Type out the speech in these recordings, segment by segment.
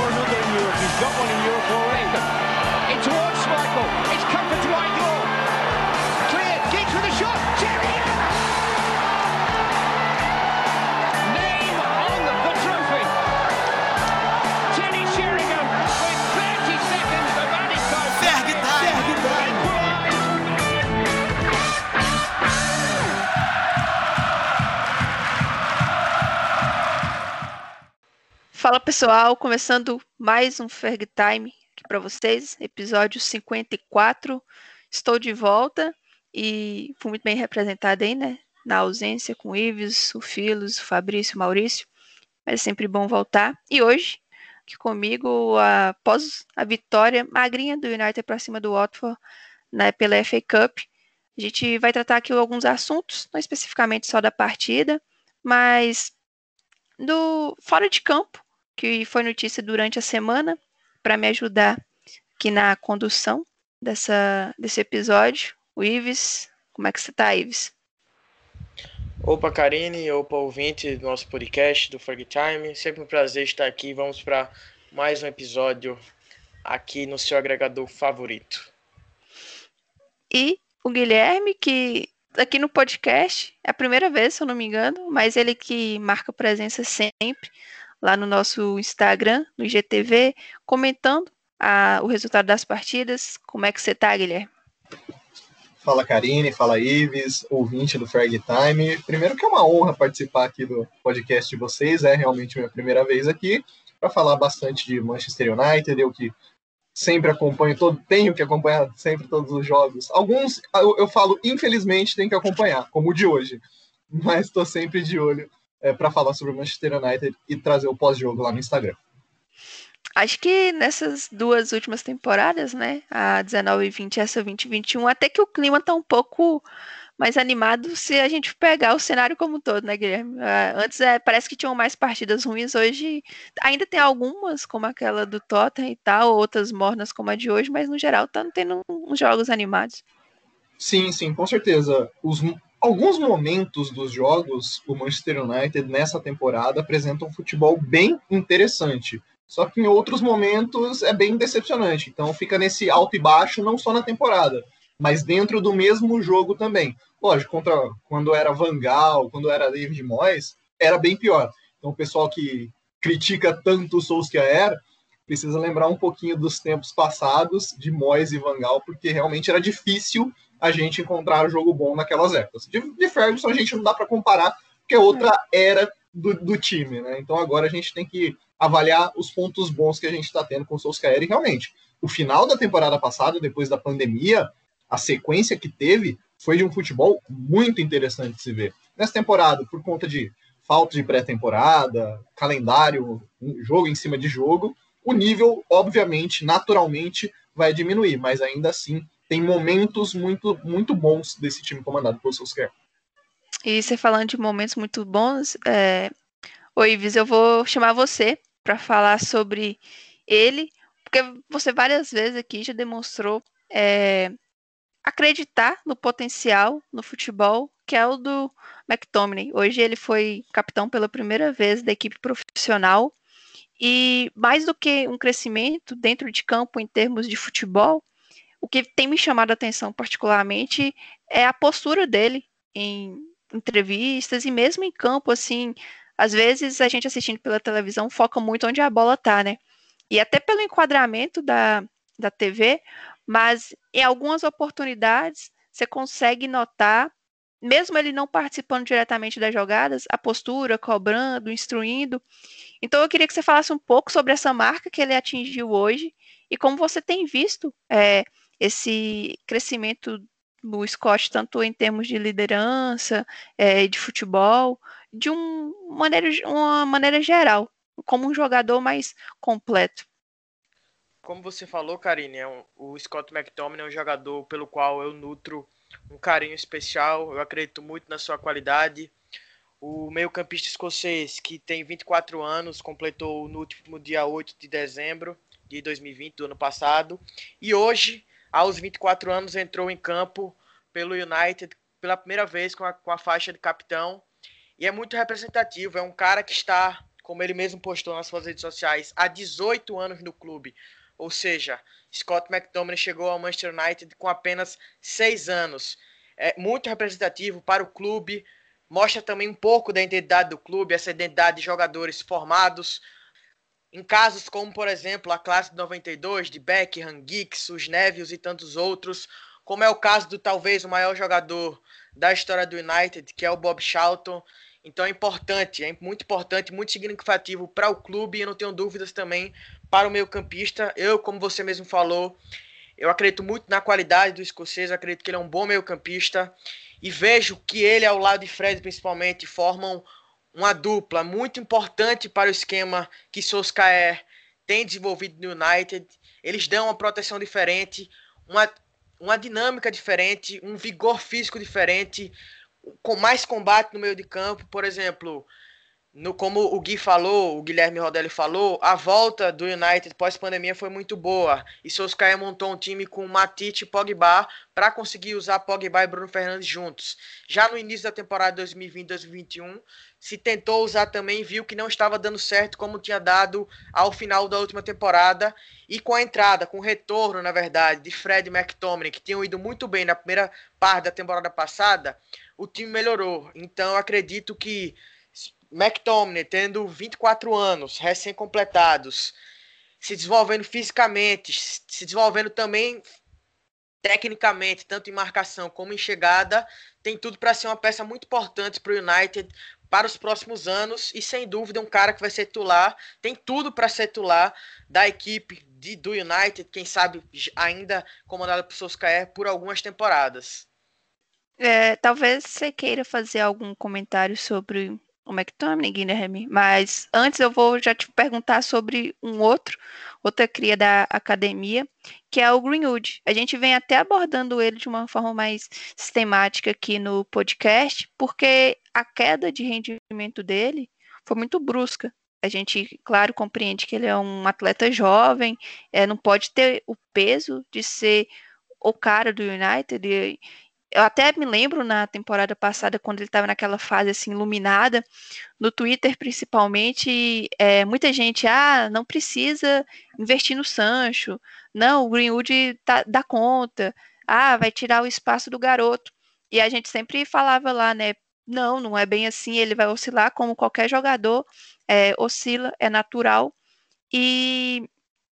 score another in Europe. He's got one in Europe already. Fala pessoal, começando mais um Ferg Time aqui para vocês, episódio 54. Estou de volta e fui muito bem representado aí, né? Na ausência com o Ives, o Filos, o Fabrício, o Maurício. Mas é sempre bom voltar. E hoje, aqui comigo, após a vitória magrinha do United para cima do Watford né, pela FA Cup, a gente vai tratar aqui alguns assuntos, não especificamente só da partida, mas do fora de campo, que foi notícia durante a semana, para me ajudar aqui na condução dessa, desse episódio. O Ives, como é que você tá, Ives? Opa, Karine, opa, ouvinte do nosso podcast do Ferg Time. Sempre um prazer estar aqui. Vamos para mais um episódio aqui no seu agregador favorito. E o Guilherme, que aqui no podcast é a primeira vez, se eu não me engano, mas ele que marca presença sempre lá no nosso Instagram, no IGTV, comentando a, o resultado das partidas. Como é que você tá, Guilherme? Fala Karine, fala Ives, ouvinte do Frag Time. Primeiro que é uma honra participar aqui do podcast de vocês, é realmente minha primeira vez aqui, para falar bastante de Manchester United, eu que sempre acompanho, todo, tenho que acompanhar sempre todos os jogos. Alguns eu, eu falo, infelizmente, tem que acompanhar, como o de hoje, mas estou sempre de olho é, para falar sobre o Manchester United e trazer o pós-jogo lá no Instagram. Acho que nessas duas últimas temporadas, né, a 19 e 20 e essa 20 e 21, até que o clima tá um pouco mais animado se a gente pegar o cenário como um todo, né, Guilherme? Ah, Antes é, parece que tinham mais partidas ruins, hoje ainda tem algumas, como aquela do Tottenham e tal, outras mornas como a de hoje, mas no geral tá tendo uns jogos animados. Sim, sim, com certeza. Os, alguns momentos dos jogos, o Manchester United nessa temporada apresenta um futebol bem interessante. Só que em outros momentos é bem decepcionante. Então fica nesse alto e baixo, não só na temporada, mas dentro do mesmo jogo também. Lógico, contra, quando era Van Gaal, quando era David Moyes, era bem pior. Então o pessoal que critica tanto o Solskjaer precisa lembrar um pouquinho dos tempos passados de Moyes e Van Gaal, porque realmente era difícil a gente encontrar jogo bom naquelas épocas. De, de Ferguson a gente não dá para comparar, porque é outra era do, do, time, né? Então agora a gente tem que avaliar os pontos bons que a gente está tendo com o Solskjaer e realmente, o final da temporada passada, depois da pandemia, a sequência que teve foi de um futebol muito interessante de se ver. Nessa temporada, por conta de falta de pré-temporada, calendário, jogo em cima de jogo, o nível, obviamente, naturalmente, vai diminuir, mas ainda assim tem momentos muito, muito bons desse time comandado pelo Solskjaer. E você falando de momentos muito bons, é... Ô Ives, eu vou chamar você para falar sobre ele, porque você várias vezes aqui já demonstrou é, acreditar no potencial no futebol, que é o do McTominay. Hoje ele foi capitão pela primeira vez da equipe profissional e mais do que um crescimento dentro de campo em termos de futebol, o que tem me chamado a atenção particularmente é a postura dele em entrevistas e mesmo em campo, assim, às vezes a gente assistindo pela televisão foca muito onde a bola tá, né? E até pelo enquadramento da, da TV, mas em algumas oportunidades você consegue notar, mesmo ele não participando diretamente das jogadas, a postura, cobrando, instruindo. Então eu queria que você falasse um pouco sobre essa marca que ele atingiu hoje e como você tem visto é, esse crescimento no Scott, tanto em termos de liderança, é, de futebol, de um, maneira, uma maneira geral, como um jogador mais completo. Como você falou, Karine, é o Scott McTominay é um jogador pelo qual eu nutro um carinho especial, eu acredito muito na sua qualidade. O meio-campista escocês, que tem 24 anos, completou no último dia 8 de dezembro de 2020, do ano passado, e hoje aos 24 anos entrou em campo pelo United pela primeira vez com a, com a faixa de capitão e é muito representativo. É um cara que está como ele mesmo postou nas suas redes sociais, há 18 anos no clube. Ou seja, Scott McTominay chegou ao Manchester United com apenas 6 anos. É muito representativo para o clube, mostra também um pouco da identidade do clube, essa identidade de jogadores formados. Em casos como, por exemplo, a classe de 92, de Beckham, Giggs, os Neves e tantos outros, como é o caso do talvez o maior jogador da história do United, que é o Bob Charlton. Então é importante, é muito importante, muito significativo para o clube e eu não tenho dúvidas também para o meio campista. Eu, como você mesmo falou, eu acredito muito na qualidade do escocês, acredito que ele é um bom meio campista e vejo que ele ao lado de Fred principalmente formam uma dupla muito importante para o esquema que Solskjaer tem desenvolvido no United. Eles dão uma proteção diferente, uma, uma dinâmica diferente, um vigor físico diferente, com mais combate no meio de campo, por exemplo, no, como o Gui falou, o Guilherme Rodelli falou, a volta do United pós-pandemia foi muito boa. E Solskjaer montou um time com Matite e Pogba para conseguir usar Pogba e Bruno Fernandes juntos. Já no início da temporada 2020-2021, se tentou usar também, viu que não estava dando certo como tinha dado ao final da última temporada. E com a entrada, com o retorno, na verdade, de Fred e McTominay, que tinham ido muito bem na primeira parte da temporada passada, o time melhorou. Então, acredito que McTominay tendo 24 anos, recém-completados, se desenvolvendo fisicamente, se desenvolvendo também tecnicamente, tanto em marcação como em chegada, tem tudo para ser uma peça muito importante para o United para os próximos anos e sem dúvida um cara que vai ser titular, tem tudo para ser titular da equipe de, do United, quem sabe ainda comandado por Solskjaer por algumas temporadas. É, talvez você queira fazer algum comentário sobre o McTominay, Guilherme, mas antes eu vou já te perguntar sobre um outro, outra cria da academia, que é o Greenwood. A gente vem até abordando ele de uma forma mais sistemática aqui no podcast, porque a queda de rendimento dele foi muito brusca. A gente, claro, compreende que ele é um atleta jovem, é, não pode ter o peso de ser o cara do United, e, eu até me lembro na temporada passada, quando ele estava naquela fase assim iluminada, no Twitter principalmente, é, muita gente, ah, não precisa investir no Sancho, não, o Greenwood tá, dá conta, ah, vai tirar o espaço do garoto. E a gente sempre falava lá, né? Não, não é bem assim, ele vai oscilar como qualquer jogador é, oscila, é natural. E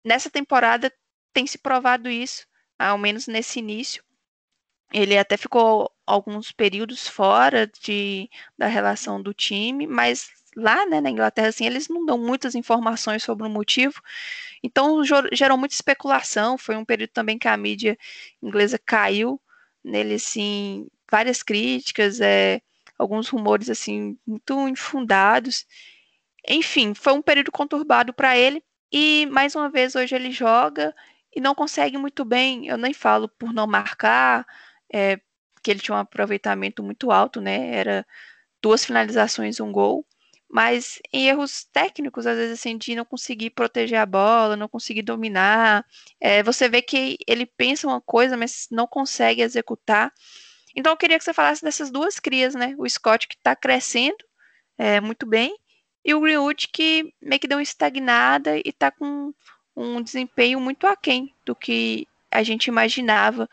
nessa temporada tem se provado isso, ao menos nesse início. Ele até ficou alguns períodos fora de, da relação do time, mas lá né, na Inglaterra assim, eles não dão muitas informações sobre o motivo. Então gerou muita especulação. Foi um período também que a mídia inglesa caiu nele, assim, várias críticas, é, alguns rumores assim muito infundados. Enfim, foi um período conturbado para ele. E mais uma vez hoje ele joga e não consegue muito bem. Eu nem falo por não marcar, é, que ele tinha um aproveitamento muito alto, né? Era duas finalizações, um gol. Mas em erros técnicos, às vezes, assim, de não conseguir proteger a bola, não conseguir dominar. É, você vê que ele pensa uma coisa, mas não consegue executar. Então, eu queria que você falasse dessas duas crias, né? O Scott, que está crescendo é, muito bem, e o Greenwood, que meio que deu uma estagnada e está com um desempenho muito aquém do que a gente imaginava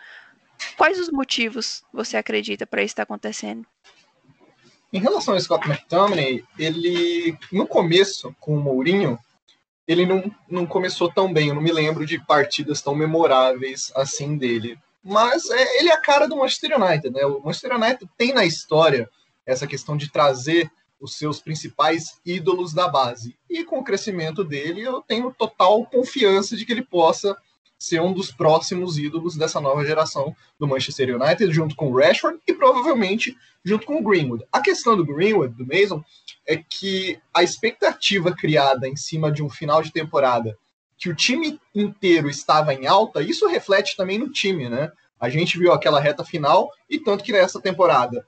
Quais os motivos você acredita para isso estar acontecendo? Em relação ao Scott McTominay, ele no começo com o Mourinho, ele não, não começou tão bem. Eu não me lembro de partidas tão memoráveis assim dele. Mas é, ele é a cara do Manchester United, né? O Manchester United tem na história essa questão de trazer os seus principais ídolos da base. E com o crescimento dele, eu tenho total confiança de que ele possa ser um dos próximos ídolos dessa nova geração do Manchester United, junto com o Rashford e provavelmente junto com o Greenwood. A questão do Greenwood, do Mason, é que a expectativa criada em cima de um final de temporada que o time inteiro estava em alta, isso reflete também no time, né? A gente viu aquela reta final e tanto que nessa temporada,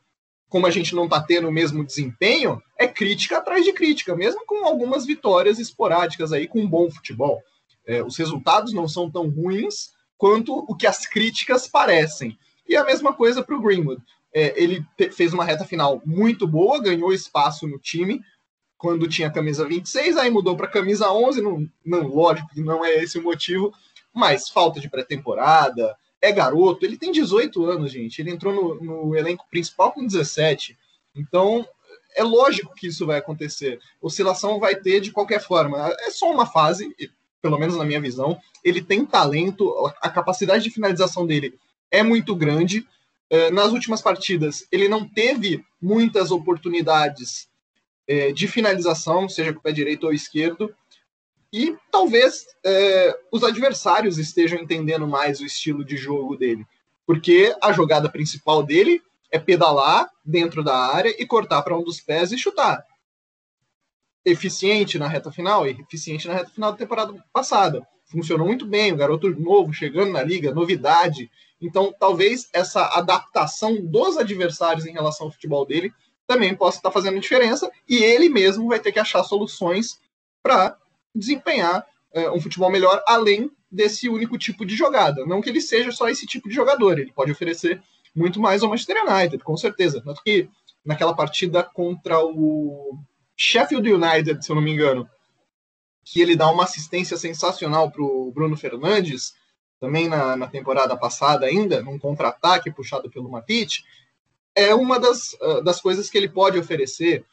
como a gente não está tendo o mesmo desempenho, é crítica atrás de crítica, mesmo com algumas vitórias esporádicas aí com um bom futebol. É, os resultados não são tão ruins quanto o que as críticas parecem. E a mesma coisa para o Greenwood. É, ele fez uma reta final muito boa, ganhou espaço no time, quando tinha camisa 26, aí mudou para camisa 11, não, não, lógico que não é esse o motivo, mas falta de pré-temporada, é garoto, ele tem 18 anos, gente, ele entrou no, no elenco principal com 17, então é lógico que isso vai acontecer, oscilação vai ter de qualquer forma, é só uma fase, pelo menos na minha visão, ele tem talento, a capacidade de finalização dele é muito grande, é, nas últimas partidas ele não teve muitas oportunidades é, de finalização, seja com o pé direito ou esquerdo. E talvez é, os adversários estejam entendendo mais o estilo de jogo dele. Porque a jogada principal dele é pedalar dentro da área e cortar para um dos pés e chutar. Eficiente na reta final, eficiente na reta final da temporada passada. Funcionou muito bem, o garoto novo chegando na liga, novidade. Então, talvez essa adaptação dos adversários em relação ao futebol dele também possa estar fazendo diferença e ele mesmo vai ter que achar soluções para desempenhar é, um futebol melhor além desse único tipo de jogada. Não que ele seja só esse tipo de jogador, ele pode oferecer muito mais ao Manchester United, com certeza. Tanto que naquela partida contra o Sheffield United, se eu não me engano, que ele dá uma assistência sensacional para o Bruno Fernandes, também na, na temporada passada ainda, num contra-ataque puxado pelo Matite, é uma das, ah, das coisas que ele pode oferecer.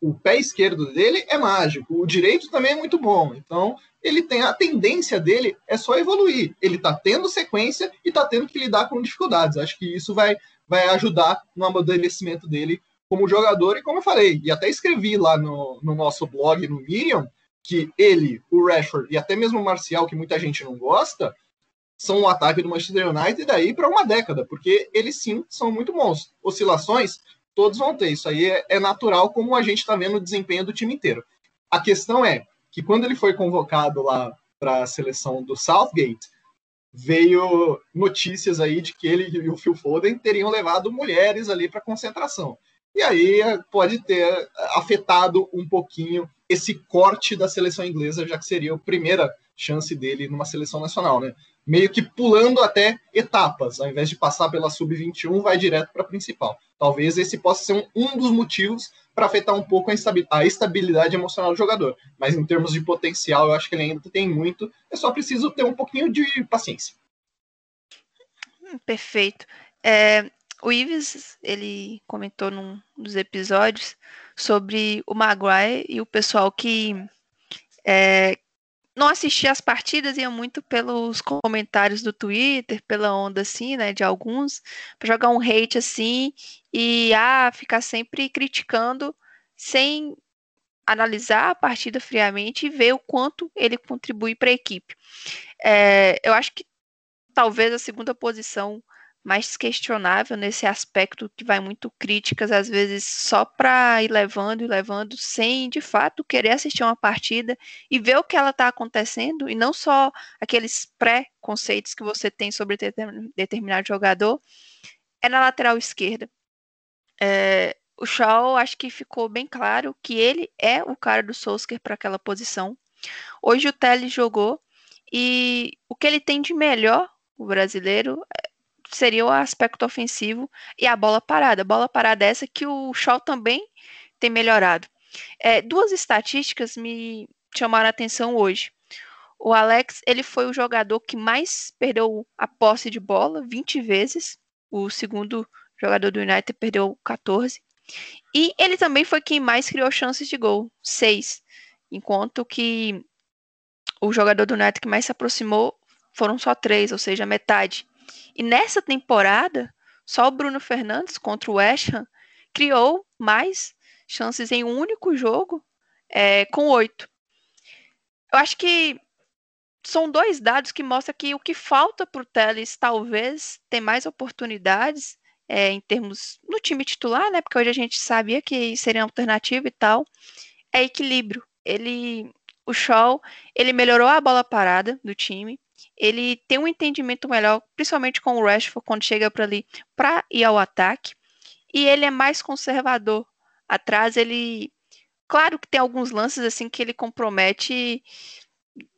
O pé esquerdo dele é mágico, o direito também é muito bom. Então, ele tem a tendência dele é só evoluir. Ele está tendo sequência e está tendo que lidar com dificuldades. Acho que isso vai, vai ajudar no amadurecimento dele como jogador. E como eu falei, e até escrevi lá no, no nosso blog, no Miriam, que ele, o Rashford e até mesmo o Marcial, que muita gente não gosta, são um ataque do Manchester United aí para uma década, porque eles sim são muito bons. Oscilações, todos vão ter. Isso aí é, é natural, como a gente está vendo o desempenho do time inteiro. A questão é que quando ele foi convocado lá para a seleção do Southgate, veio notícias aí de que ele e o Phil Foden teriam levado mulheres ali para concentração. E aí pode ter afetado um pouquinho esse corte da seleção inglesa, já que seria a primeira chance dele numa seleção nacional, né? Meio que pulando até etapas, ao invés de passar pela sub-21, vai direto para a principal. Talvez esse possa ser um, um dos motivos para afetar um pouco a estabilidade emocional do jogador. Mas em termos de potencial, eu acho que ele ainda tem muito. É só preciso ter um pouquinho de paciência. Hum, perfeito. É, o Ives, ele comentou num dos episódios sobre o Maguire e o pessoal que é, não assistia as partidas, ia muito pelos comentários do Twitter, pela onda assim, né, de alguns, para jogar um hate assim e ah, ficar sempre criticando sem analisar a partida friamente e ver o quanto ele contribui para a equipe. É, eu acho que talvez a segunda posição mais questionável nesse aspecto que vai muito críticas, às vezes só para ir levando e levando, sem de fato querer assistir uma partida e ver o que ela está acontecendo, e não só aqueles pré-conceitos que você tem sobre determinado jogador, é na lateral esquerda. É, o Shaw acho que ficou bem claro que ele é o cara do Solskjaer para aquela posição. Hoje o Tele jogou e o que ele tem de melhor, o brasileiro, seria o aspecto ofensivo e a bola parada. A bola parada é essa que o Shaw também tem melhorado. É, duas estatísticas me chamaram a atenção hoje. O Alex, ele foi o jogador que mais perdeu a posse de bola, 20 vezes. O segundo jogador do United perdeu 14. E ele também foi quem mais criou chances de gol, 6. Enquanto que o jogador do United que mais se aproximou foram só 3, ou seja, metade. E nessa temporada, só o Bruno Fernandes contra o West Ham criou mais chances em um único jogo, é, com oito. Eu acho que são dois dados que mostram que o que falta para o Teles talvez ter mais oportunidades é, em termos no time titular, né? Porque hoje a gente sabia que seria alternativa e tal. É equilíbrio. Ele, o Shaw, ele melhorou a bola parada do time ele tem um entendimento melhor, principalmente com o Rashford quando chega para ali para ir ao ataque, e ele é mais conservador. Atrás ele, claro que tem alguns lances assim que ele compromete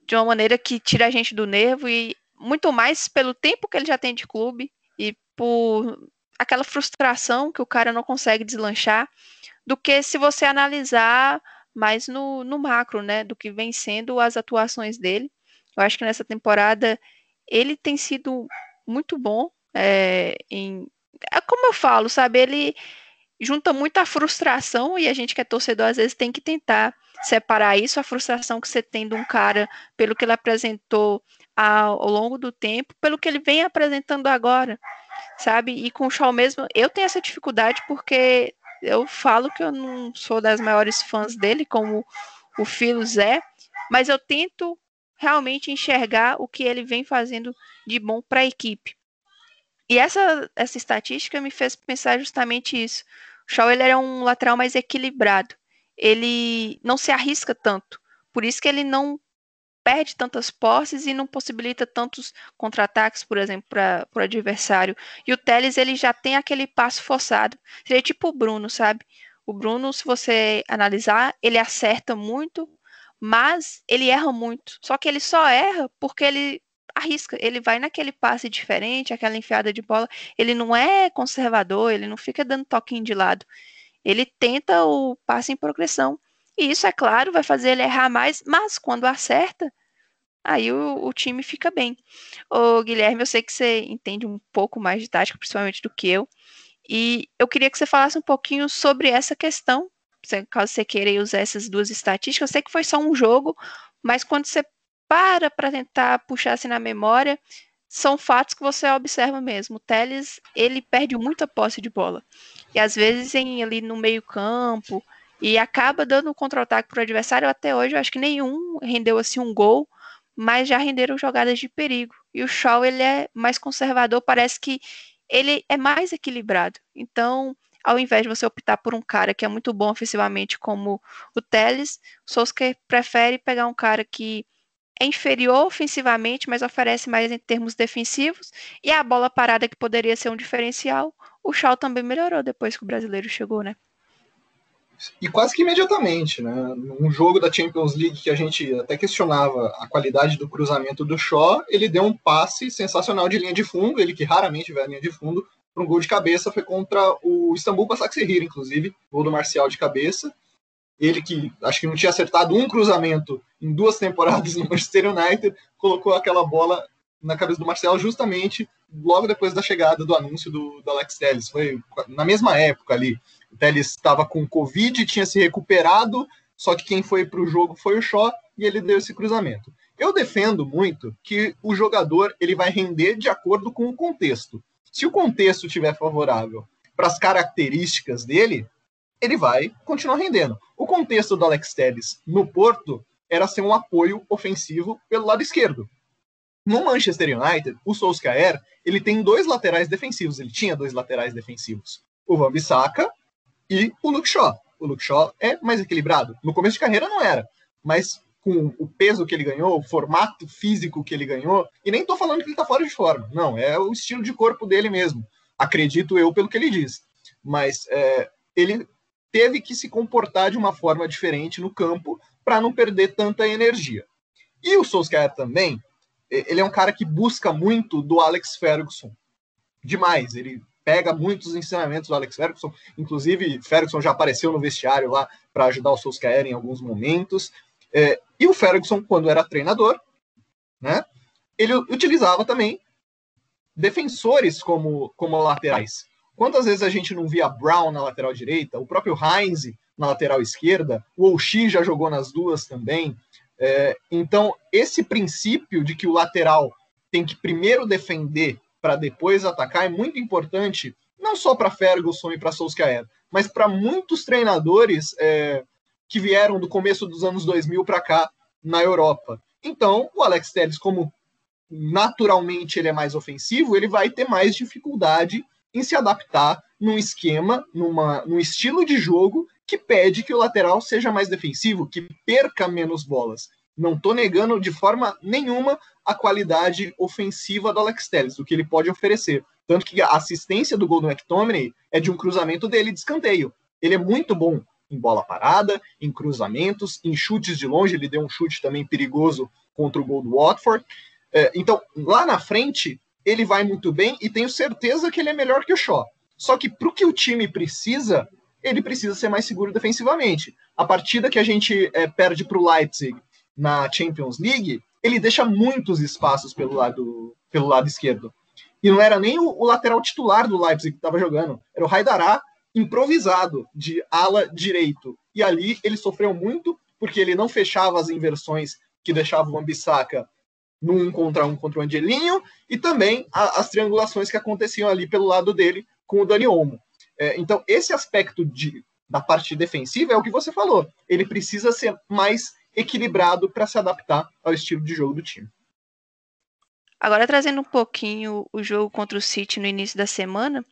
de uma maneira que tira a gente do nervo e muito mais pelo tempo que ele já tem de clube e por aquela frustração que o cara não consegue deslanchar, do que se você analisar mais no, no macro, né, do que vem sendo as atuações dele. Eu acho que nessa temporada ele tem sido muito bom é, em. É como eu falo, sabe? Ele junta muita frustração e a gente que é torcedor às vezes tem que tentar separar isso, a frustração que você tem de um cara pelo que ele apresentou ao, ao longo do tempo, pelo que ele vem apresentando agora, sabe? E com o Shaw mesmo, eu tenho essa dificuldade porque eu falo que eu não sou das maiores fãs dele, como o Filos é, mas eu tento realmente enxergar o que ele vem fazendo de bom para a equipe. E essa, essa estatística me fez pensar justamente isso. O Shaw ele era um lateral mais equilibrado. Ele não se arrisca tanto. Por isso que ele não perde tantas posses e não possibilita tantos contra-ataques, por exemplo, para o adversário. E o Teles, ele já tem aquele passo forçado. Seria tipo o Bruno, sabe? O Bruno, se você analisar, ele acerta muito, mas ele erra muito. Só que ele só erra porque ele arrisca, ele vai naquele passe diferente, aquela enfiada de bola. Ele não é conservador, ele não fica dando toquinho de lado. Ele tenta o passe em progressão. E isso, é claro, vai fazer ele errar mais, mas quando acerta, aí o, o time fica bem. Ô, Guilherme, eu sei que você entende um pouco mais de tática, principalmente do que eu. E eu queria que você falasse um pouquinho sobre essa questão, caso você queira usar essas duas estatísticas. Eu sei que foi só um jogo, mas quando você para para tentar puxar assim na memória, são fatos que você observa mesmo. O Teles, ele perde muita posse de bola. E às vezes em, ali no meio campo, e acaba dando um contra-ataque para o adversário. Até hoje, eu acho que nenhum rendeu assim um gol, mas já renderam jogadas de perigo. E o Shaw, ele é mais conservador, parece que ele é mais equilibrado. Então, ao invés de você optar por um cara que é muito bom ofensivamente, como o Teles, o Solskjaer prefere pegar um cara que é inferior ofensivamente, mas oferece mais em termos defensivos, e a bola parada que poderia ser um diferencial, o Shaw também melhorou depois que o brasileiro chegou, né? E quase que imediatamente, né? Um jogo da Champions League que a gente até questionava a qualidade do cruzamento do Shaw, ele deu um passe sensacional de linha de fundo, ele que raramente vai à linha de fundo, para um gol de cabeça, foi contra o Istambul Basaksehir, inclusive, gol do Marcial de cabeça. Ele que acho que não tinha acertado um cruzamento em duas temporadas no Manchester United, colocou aquela bola na cabeça do Marcelo justamente logo depois da chegada do anúncio do, do Alex Telles. Foi na mesma época ali. O Telles estava com Covid, tinha se recuperado, só que quem foi para o jogo foi o Shaw e ele deu esse cruzamento. Eu defendo muito que o jogador ele vai render de acordo com o contexto. Se o contexto estiver favorável para as características dele, ele vai continuar rendendo. O contexto do Alex Telles no Porto era ser um apoio ofensivo pelo lado esquerdo. No Manchester United, o Solskjaer, ele tem dois laterais defensivos, ele tinha dois laterais defensivos, o Van Bissaka e o Luke Shaw. O Luke Shaw é mais equilibrado. No começo de carreira não era, mas com o peso que ele ganhou, o formato físico que ele ganhou, e nem estou falando que ele está fora de forma, não, é o estilo de corpo dele mesmo, acredito eu pelo que ele diz. Mas é, ele teve que se comportar de uma forma diferente no campo para não perder tanta energia. E o Solskjaer também, ele é um cara que busca muito do Alex Ferguson. Demais. Ele pega muitos ensinamentos do Alex Ferguson. Inclusive, Ferguson já apareceu no vestiário lá para ajudar o Solskjaer em alguns momentos. É, e o Ferguson, quando era treinador, né, ele utilizava também defensores como, como laterais. Quantas vezes a gente não via Brown na lateral direita, o próprio Heinz na lateral esquerda, o Oxi já jogou nas duas também. É, então, esse princípio de que o lateral tem que primeiro defender para depois atacar é muito importante, não só para Ferguson e para Solskjaer, mas para muitos treinadores é, que vieram do começo dos anos 2000 para cá na Europa. Então, o Alex Telles, como naturalmente ele é mais ofensivo, ele vai ter mais dificuldade em se adaptar num esquema, numa, num estilo de jogo que pede que o lateral seja mais defensivo, que perca menos bolas. Não estou negando de forma nenhuma a qualidade ofensiva do Alex Telles, do que ele pode oferecer. Tanto que a assistência do gol do McTominay é de um cruzamento dele de escanteio. Ele é muito bom em bola parada, em cruzamentos, em chutes de longe. Ele deu um chute também perigoso contra o gol do Watford. É, então, lá na frente, ele vai muito bem e tenho certeza que ele é melhor que o Shaw. Só que para o que o time precisa, ele precisa ser mais seguro defensivamente. A partida que a gente é, perde para o Leipzig na Champions League, ele deixa muitos espaços pelo lado, pelo lado esquerdo. E não era nem o, o lateral titular do Leipzig que estava jogando, era o Raidará improvisado de ala direito. E ali ele sofreu muito porque ele não fechava as inversões que deixavam o Ambissaca no um contra um contra o Angelinho e também a, as triangulações que aconteciam ali pelo lado dele com o Dani Olmo. É, então, esse aspecto de, da parte defensiva é o que você falou. Ele precisa ser mais equilibrado para se adaptar ao estilo de jogo do time. Agora, trazendo um pouquinho o jogo contra o City no início da semana,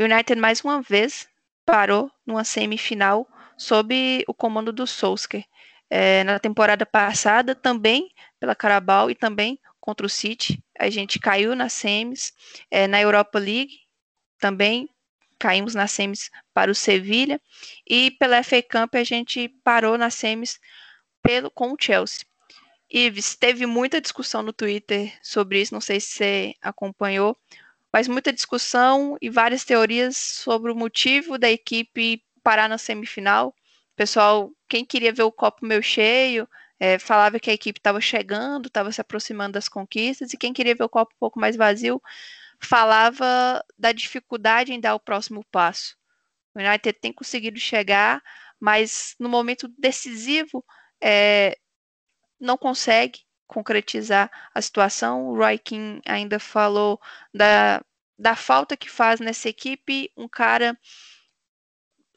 o United mais uma vez parou numa semifinal sob o comando do Solskjaer. É, na temporada passada, também pela Carabao e também contra o City, a gente caiu nas semis. É, na Europa League, também caímos nas semis para o Sevilha. E pela FA Cup, a gente parou nas semis pelo, com o Chelsea. Ives, teve muita discussão no Twitter sobre isso, não sei se você acompanhou, mas muita discussão e várias teorias sobre o motivo da equipe parar na semifinal. Pessoal, quem queria ver o copo meio cheio, é, falava que a equipe estava chegando, estava se aproximando das conquistas, e quem queria ver o copo um pouco mais vazio falava da dificuldade em dar o próximo passo. O United tem conseguido chegar, mas no momento decisivo é, não consegue concretizar a situação. O Roy King ainda falou da, da falta que faz nessa equipe um cara.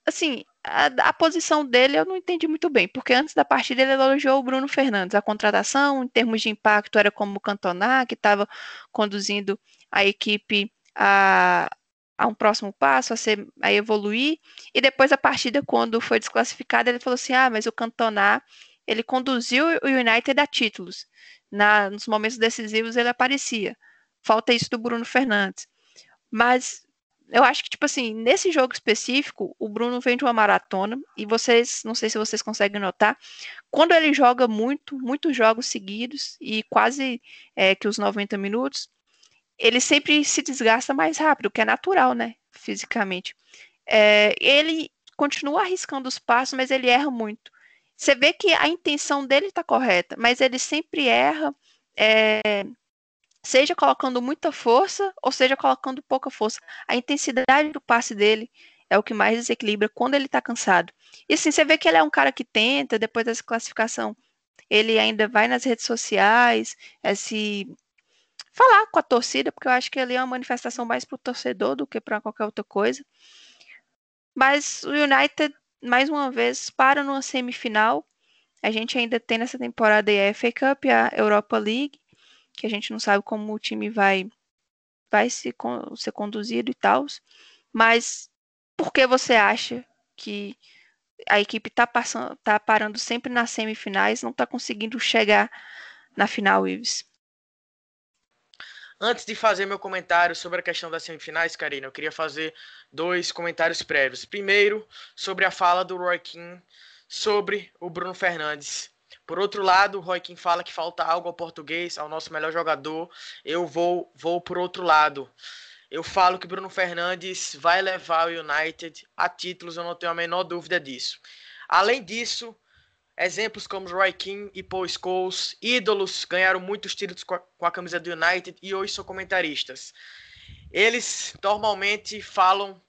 Assim, a, a, posição dele eu não entendi muito bem, porque antes da partida ele elogiou o Bruno Fernandes. A contratação, em termos de impacto, era como o Cantona, que estava conduzindo a equipe a, a um próximo passo, a, ser, a evoluir. E depois a partida, quando foi desclassificada, ele falou assim: ah, mas o Cantona ele conduziu o United a títulos. Na, nos momentos decisivos ele aparecia. Falta isso do Bruno Fernandes. Mas eu acho que, tipo assim, nesse jogo específico, o Bruno vem de uma maratona, e vocês, não sei se vocês conseguem notar, quando ele joga muito, muitos jogos seguidos, e quase é, que os 90 minutos, ele sempre se desgasta mais rápido, que é natural, né, fisicamente. É, ele continua arriscando os passos, mas ele erra muito. Você vê que a intenção dele está correta, mas ele sempre erra, é, seja colocando muita força ou seja colocando pouca força. A intensidade do passe dele é o que mais desequilibra quando ele está cansado. E assim, você vê que ele é um cara que tenta, depois dessa classificação, ele ainda vai nas redes sociais, é, se falar com a torcida, porque eu acho que ali é uma manifestação mais para o torcedor do que para qualquer outra coisa. Mas o United mais uma vez para numa semifinal. A gente ainda tem nessa temporada a FA Cup, a Europa League, que a gente não sabe como o time vai vai se, ser conduzido e tal. Mas por que você acha que a equipe está tá parando sempre nas semifinais, não está conseguindo chegar na final, Ives? Antes de fazer meu comentário sobre a questão das semifinais, Karina, eu queria fazer dois comentários prévios. Primeiro, sobre a fala do Roy sobre o Bruno Fernandes. Por outro lado, o Roy fala que falta algo ao português, ao nosso melhor jogador. Eu vou, vou por outro lado. Eu falo que Bruno Fernandes vai levar o United a títulos, eu não tenho a menor dúvida disso. Além disso, Exemplos como Roy King e Paul Scholes, ídolos, ganharam muitos títulos com a, com a camisa do United e hoje são comentaristas. Eles normalmente falam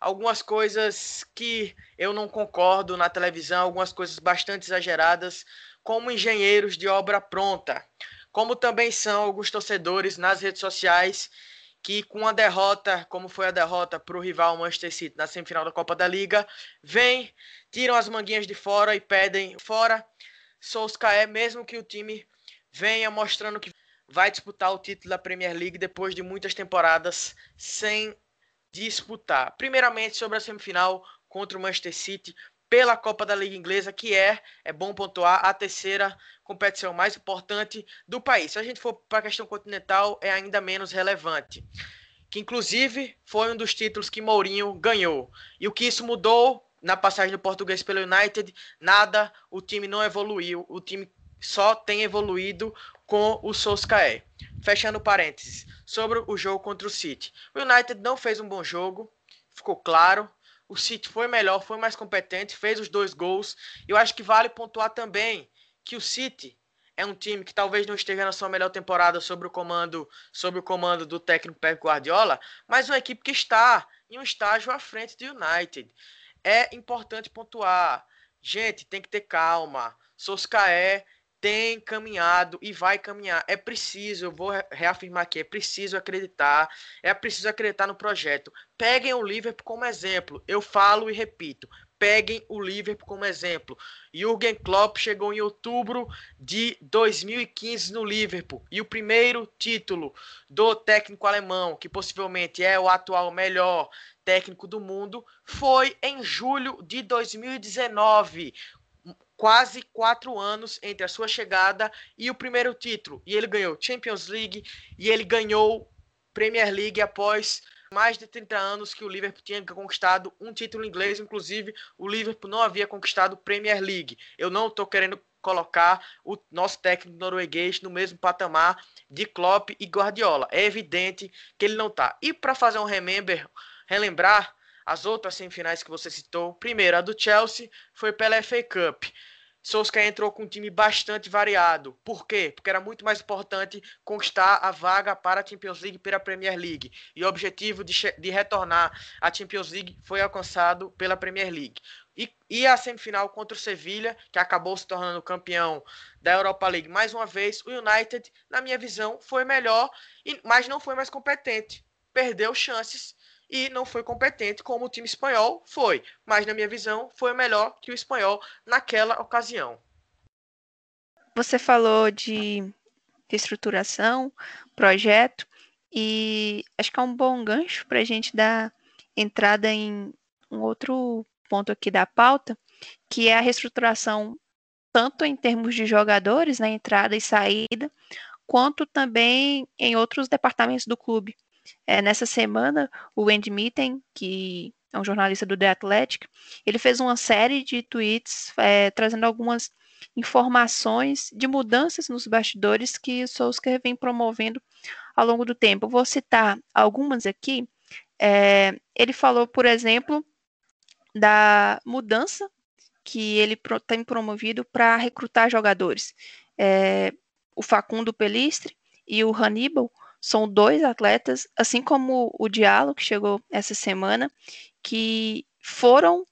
algumas coisas que eu não concordo na televisão, algumas coisas bastante exageradas, como engenheiros de obra pronta, como também são alguns torcedores nas redes sociais que com a derrota, como foi a derrota para o rival Manchester City na semifinal da Copa da Liga, vem, tiram as manguinhas de fora e pedem fora Solskjaer, mesmo que o time venha mostrando que vai disputar o título da Premier League depois de muitas temporadas sem disputar. Primeiramente sobre a semifinal contra o Manchester City, pela Copa da Liga Inglesa, que é, é bom pontuar, a terceira competição mais importante do país. Se a gente for para a questão continental, é ainda menos relevante. Que inclusive foi um dos títulos que Mourinho ganhou. E o que isso mudou na passagem do português pelo United, nada, o time não evoluiu, o time só tem evoluído com o Solskjaer. Fechando parênteses, sobre o jogo contra o City. O United não fez um bom jogo, ficou claro, o City foi melhor, foi mais competente, fez os dois gols. Eu acho que vale pontuar também que o City é um time que talvez não esteja na sua melhor temporada sobre o comando, sobre o comando do técnico Pep Guardiola, mas uma equipe que está em um estágio à frente do United. É importante pontuar. Gente, tem que ter calma. Soscaé tem caminhado e vai caminhar. É preciso, eu vou reafirmar aqui, é preciso acreditar, é preciso acreditar no projeto. Peguem o Liverpool como exemplo. Eu falo e repito. Peguem o Liverpool como exemplo. Jürgen Klopp chegou em outubro de 2015 no Liverpool e o primeiro título do técnico alemão, que possivelmente é o atual melhor técnico do mundo, foi em julho de 2019, quase quatro anos entre a sua chegada e o primeiro título. E ele ganhou Champions League e ele ganhou Premier League após mais de 30 anos que o Liverpool tinha conquistado um título inglês, inclusive o Liverpool não havia conquistado Premier League. Eu não estou querendo colocar o nosso técnico norueguês no mesmo patamar de Klopp e Guardiola. É evidente que ele não está. E para fazer um remember, relembrar as outras semifinais que você citou, primeiro a do Chelsea foi pela FA Cup. Solskjaer entrou com um time bastante variado. Por quê? Porque era muito mais importante conquistar a vaga para a Champions League pela Premier League. E o objetivo de, de retornar à Champions League foi alcançado pela Premier League. E, e, a semifinal contra o Sevilha, que acabou se tornando campeão da Europa League mais uma vez, o United, na minha visão, foi melhor, mas não foi mais competente. Perdeu chances e não foi competente como o time espanhol foi, mas na minha visão foi melhor que o espanhol naquela ocasião. Você falou de reestruturação, projeto, e acho que é um bom gancho para a gente dar entrada em um outro ponto aqui da pauta, que é a reestruturação tanto em termos de jogadores, na né, entrada e saída, quanto também em outros departamentos do clube. É, nessa semana, o Andy Mitten, que é um jornalista do The Athletic, ele fez uma série de tweets é, trazendo algumas informações de mudanças nos bastidores que o Solskjaer vem promovendo ao longo do tempo. Vou citar algumas aqui. É, ele falou, por exemplo, da mudança que ele tem promovido para recrutar jogadores. É, o Facundo Pelistre e o Hannibal são dois atletas, assim como o Diallo, que chegou essa semana, que foram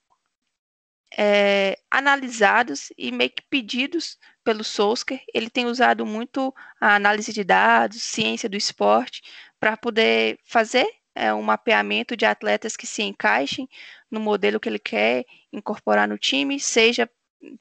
é, analisados e meio que pedidos pelo Solskjaer. Ele tem usado muito a análise de dados, ciência do esporte, para poder fazer é, um mapeamento de atletas que se encaixem no modelo que ele quer incorporar no time, seja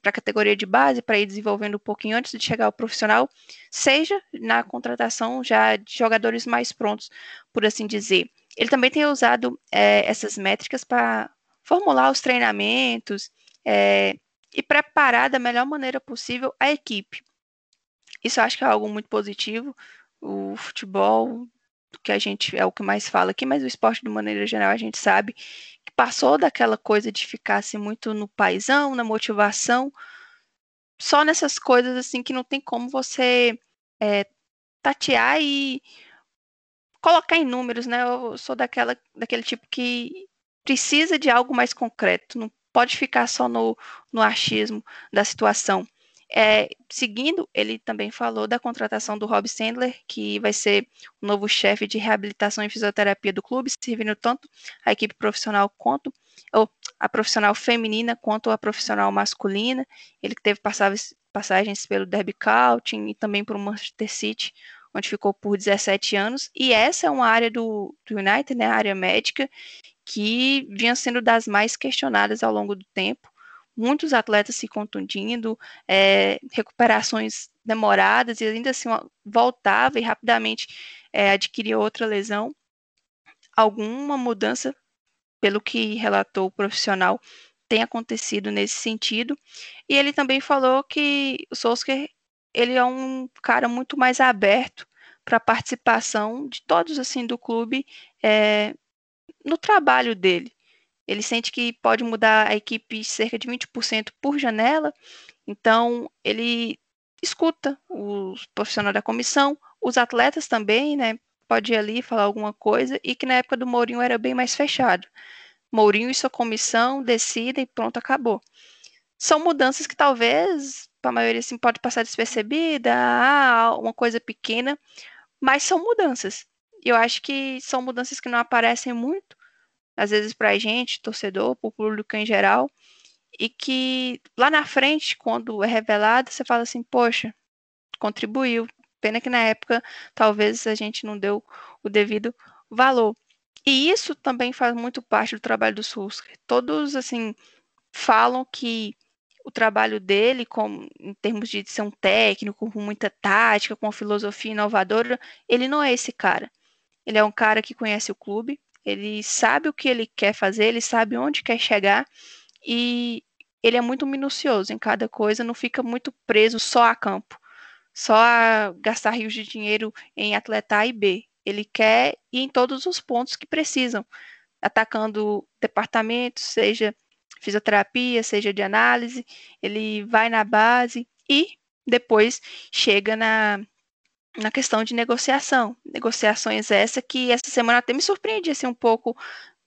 para a categoria de base, para ir desenvolvendo um pouquinho antes de chegar ao profissional, seja na contratação já de jogadores mais prontos, por assim dizer. Ele também tem usado é, essas métricas para formular os treinamentos é, e preparar da melhor maneira possível a equipe. Isso eu acho que é algo muito positivo. O futebol, que a gente é o que mais fala aqui, mas o esporte de maneira geral a gente sabe passou daquela coisa de ficar assim, muito no paisão, na motivação, só nessas coisas assim que não tem como você é, tatear e colocar em números, né? Eu sou daquela, daquele tipo que precisa de algo mais concreto, não pode ficar só no, no achismo da situação. É, seguindo, ele também falou da contratação do Rob Sandler, que vai ser o novo chefe de reabilitação e fisioterapia do clube, servindo tanto a equipe profissional quanto ou a profissional feminina quanto a profissional masculina. Ele teve passagens pelo Derby County e também por Manchester City, onde ficou por 17 anos. E essa é uma área do, do United, né, a área médica, que vinha sendo das mais questionadas ao longo do tempo muitos atletas se contundindo, é, recuperações demoradas e ainda assim voltava e rapidamente é, adquiria outra lesão. Alguma mudança, pelo que relatou o profissional, tem acontecido nesse sentido. E ele também falou que o Solskjaer ele é um cara muito mais aberto para a participação de todos assim do clube é, no trabalho dele. Ele sente que pode mudar a equipe cerca de 20% por janela, então ele escuta os profissionais da comissão, os atletas também, né? Pode ir ali falar alguma coisa, e que na época do Mourinho era bem mais fechado. Mourinho e sua comissão decidem e pronto, acabou. São mudanças que talvez, para a maioria, assim, pode passar despercebida, ah, uma coisa pequena, mas são mudanças. Eu acho que são mudanças que não aparecem muito, às vezes para a gente, torcedor, para o público em geral, e que lá na frente, quando é revelado, você fala assim, poxa, contribuiu. Pena que na época talvez a gente não deu o devido valor. E isso também faz muito parte do trabalho do Sulsker. Todos, assim, falam que o trabalho dele, em termos de ser um técnico, com muita tática, com uma filosofia inovadora, ele não é esse cara. Ele é um cara que conhece o clube, ele sabe o que ele quer fazer, ele sabe onde quer chegar e ele é muito minucioso em cada coisa, não fica muito preso só a campo, só a gastar rios de dinheiro em atleta A e B. Ele quer ir em todos os pontos que precisam, atacando departamentos, seja fisioterapia, seja de análise, ele vai na base e depois chega na, na questão de negociação. Negociações essa que essa semana até me surpreendi assim, um pouco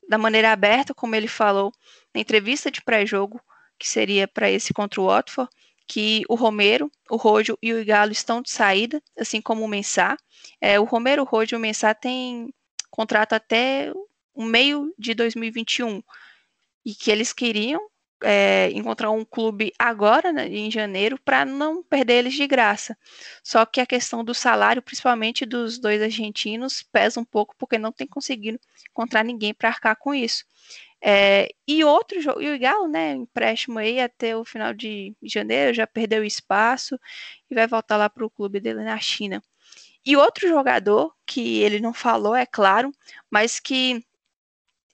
da maneira aberta, como ele falou na entrevista de pré-jogo, que seria para esse contra o Watford, que o Romero, o Rojo e o Galo estão de saída, assim como o Mensah. É, o Romero, o Rojo e o Mensah têm contrato até o meio de 2021 e que eles queriam é, encontrar um clube agora, né, em janeiro, para não perder eles de graça. Só que a questão do salário, principalmente dos dois argentinos, pesa um pouco porque não tem conseguido encontrar ninguém para arcar com isso. É, e outro jogo, e o Galo, né, empréstimo aí até o final de janeiro, já perdeu espaço e vai voltar lá para o clube dele na China. E outro jogador que ele não falou, é claro, mas que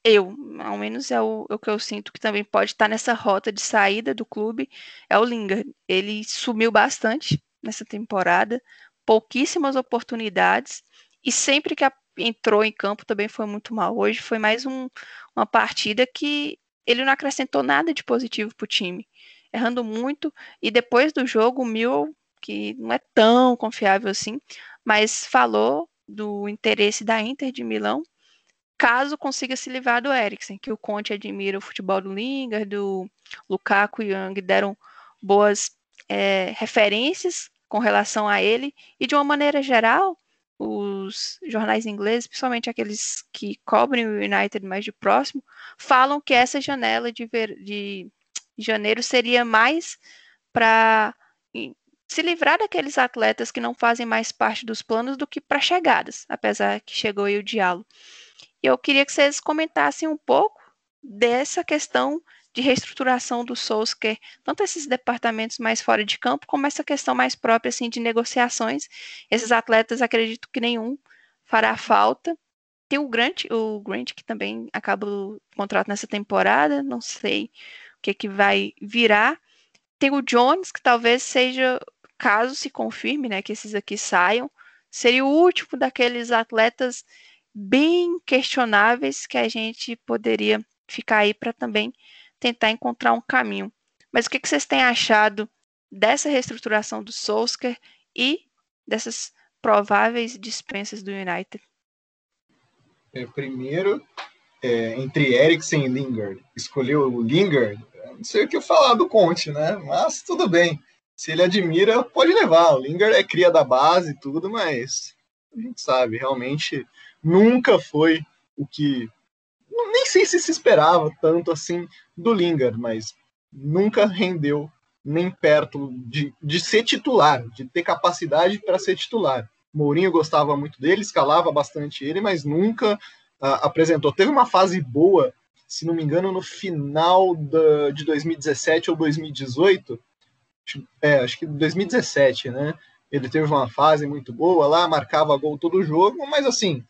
eu, ao menos é o, é o, que eu sinto que também pode estar nessa rota de saída do clube, é o Lingard. Ele sumiu bastante nessa temporada, pouquíssimas oportunidades e sempre que entrou em campo também foi muito mal. Hoje foi mais um, uma partida que ele não acrescentou nada de positivo para o time, errando muito. E depois do jogo, o Mil, que não é tão confiável assim, mas falou do interesse da Inter de Milão caso consiga se livrar do Eriksen, que o Conte admira o futebol do Lingard, do Lukaku e Young deram boas é, referências com relação a ele, e de uma maneira geral, os jornais ingleses, principalmente aqueles que cobrem o United mais de próximo, falam que essa janela de, ver, de janeiro seria mais para se livrar daqueles atletas que não fazem mais parte dos planos do que para chegadas, apesar que chegou aí o diálogo. E eu queria que vocês comentassem um pouco dessa questão de reestruturação do Solskjaer, tanto esses departamentos mais fora de campo, como essa questão mais própria assim de negociações. Esses atletas, acredito que nenhum fará falta. Tem o Grant, o Grant que também acaba o contrato nessa temporada, não sei o que, que vai virar. Tem o Jones, que talvez seja, caso se confirme, né, que esses aqui saiam, seria o último daqueles atletas bem questionáveis que a gente poderia ficar aí para também tentar encontrar um caminho. Mas o que, que vocês têm achado dessa reestruturação do Solskjaer e dessas prováveis dispensas do United? É, primeiro, é, entre Eriksen e Lingard, escolheu o Lingard, não sei o que falar do Conte, né? Mas tudo bem. Se ele admira, pode levar. O Lingard é cria da base e tudo, mas a gente sabe, realmente nunca foi o que. Nem sei se se esperava tanto assim do Lingard, mas nunca rendeu nem perto de, de ser titular, de ter capacidade para ser titular. Mourinho gostava muito dele, escalava bastante ele, mas nunca uh, apresentou. Teve uma fase boa, se não me engano, no final da, de 2017 ou 2018. É, acho que 2017, né? Ele teve uma fase muito boa lá, marcava gol todo jogo, mas assim,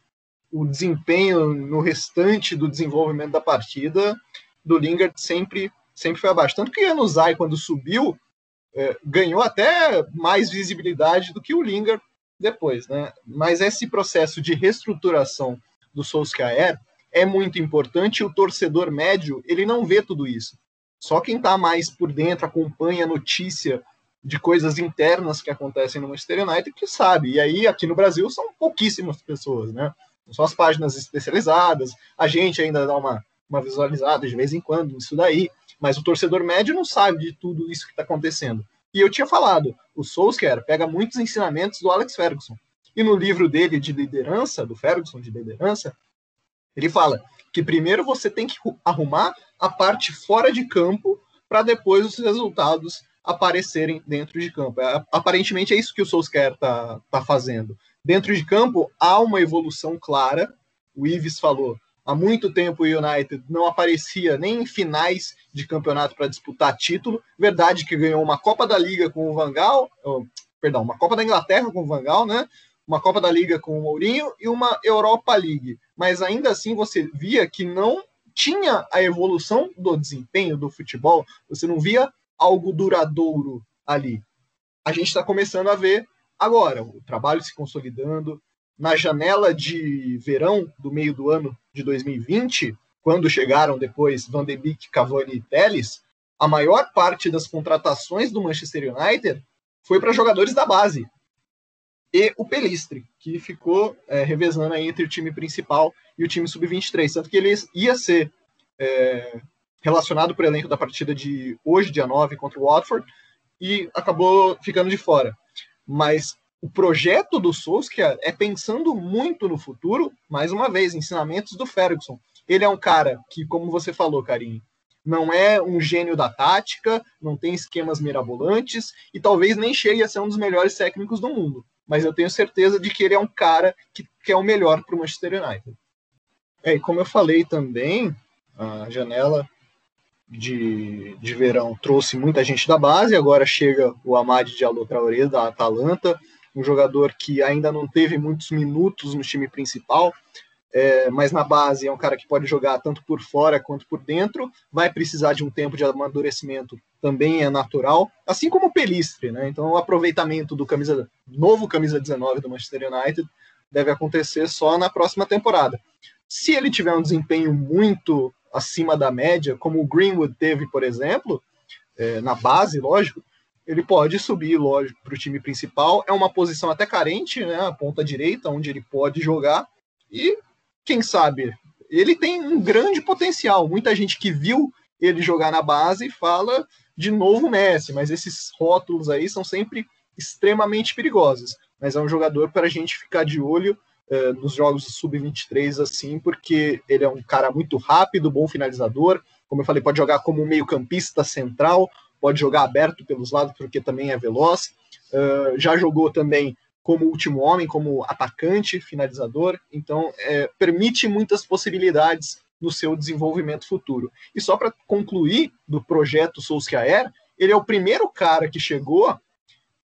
o desempenho no restante do desenvolvimento da partida do Lingard sempre, sempre foi abaixo. Tanto que Januzaj, quando subiu, é, ganhou até mais visibilidade do que o Lingard depois. Né? Mas esse processo de reestruturação do Solskjaer é muito importante e o torcedor médio ele não vê tudo isso. Só quem está mais por dentro, acompanha a notícia de coisas internas que acontecem no Manchester United que sabe. E aí, aqui no Brasil, são pouquíssimas pessoas, né? São as páginas especializadas, a gente ainda dá uma uma visualizada de vez em quando nisso daí, mas o torcedor médio não sabe de tudo isso que está acontecendo. E eu tinha falado, o Solskjaer pega muitos ensinamentos do Alex Ferguson. E no livro dele de liderança, do Ferguson de liderança, ele fala que primeiro você tem que arrumar a parte fora de campo para depois os resultados aparecerem dentro de campo. É, aparentemente é isso que o Solskjaer está tá fazendo. Dentro de campo há uma evolução clara. O Ives falou, há muito tempo o United não aparecia nem em finais de campeonato para disputar título. Verdade que ganhou uma Copa da Liga com o Vangal, perdão, uma Copa da Inglaterra com o Vangal, né? Uma Copa da Liga com o Mourinho e uma Europa League. Mas ainda assim você via que não tinha a evolução do desempenho do futebol, você não via algo duradouro ali. A gente está começando a ver agora o trabalho se consolidando. Na janela de verão do meio do ano de 2020, quando chegaram depois Van de Beek, Cavani e Telles, a maior parte das contratações do Manchester United foi para jogadores da base. E o Pelistre, que ficou é, revezando entre o time principal e o time sub-23. Tanto que ele ia ser é, relacionado para o elenco da partida de hoje, dia 9, contra o Watford, e acabou ficando de fora. Mas o projeto do Solskjaer é pensando muito no futuro, mais uma vez, ensinamentos do Ferguson. Ele é um cara que, como você falou, Karim, não é um gênio da tática, não tem esquemas mirabolantes e talvez nem chegue a ser um dos melhores técnicos do mundo. Mas eu tenho certeza de que ele é um cara que quer o melhor para o Manchester United. É, e como eu falei também, a janela de, de verão trouxe muita gente da base, agora chega o Amad Diallo Traoré da Atalanta, um jogador que ainda não teve muitos minutos no time principal, é, mas na base é um cara que pode jogar tanto por fora quanto por dentro, vai precisar de um tempo de amadurecimento, também é natural, assim como o Pelistre, né? Então o aproveitamento do camisa novo camisa 19 do Manchester United deve acontecer só na próxima temporada. Se ele tiver um desempenho muito acima da média, como o Greenwood teve, por exemplo, é, na base, lógico, ele pode subir, lógico, para o time principal. É uma posição até carente, né? A ponta direita, onde ele pode jogar. E, quem sabe, ele tem um grande potencial. Muita gente que viu ele jogar na base fala de novo Messi, mas esses rótulos aí são sempre extremamente perigosos. Mas é um jogador para a gente ficar de olho uh, nos jogos sub-23, assim, porque ele é um cara muito rápido, bom finalizador. Como eu falei, pode jogar como meio-campista central, pode jogar aberto pelos lados, porque também é veloz. Uh, já jogou também como último homem, como atacante, finalizador. Então, é, permite muitas possibilidades no seu desenvolvimento futuro. E só para concluir do projeto Solskjaer, ele é o primeiro cara que chegou